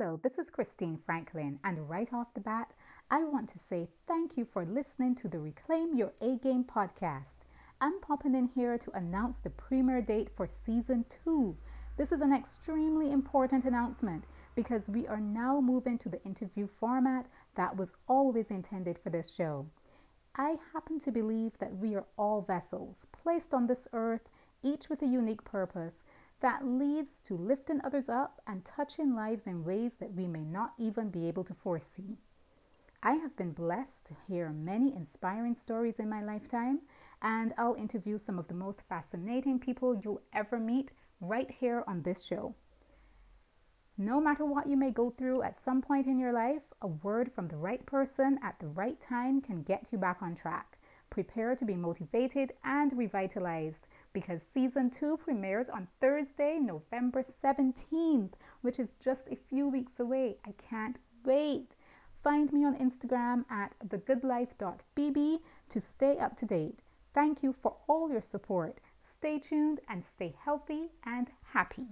Hello, this is Christine Franklin, and right off the bat, I want to say thank you for listening to the Reclaim Your A Game podcast. I'm popping in here to announce the premiere date for season two. This is an extremely important announcement because we are now moving to the interview format that was always intended for this show. I happen to believe that we are all vessels placed on this earth, each with a unique purpose that leads to lifting others up and touching lives in ways that we may not even be able to foresee. I have been blessed to hear many inspiring stories in my lifetime, and I'll interview some of the most fascinating people you'll ever meet right here on this show. No matter what you may go through at some point in your life, a word from the right person at the right time can get you back on track. Prepare to be motivated and revitalized because season two premieres on Thursday, November 17th, which is just a few weeks away. I can't wait. Find me on Instagram at thegoodlife.bb to stay up to date. Thank you for all your support. Stay tuned and stay healthy and happy.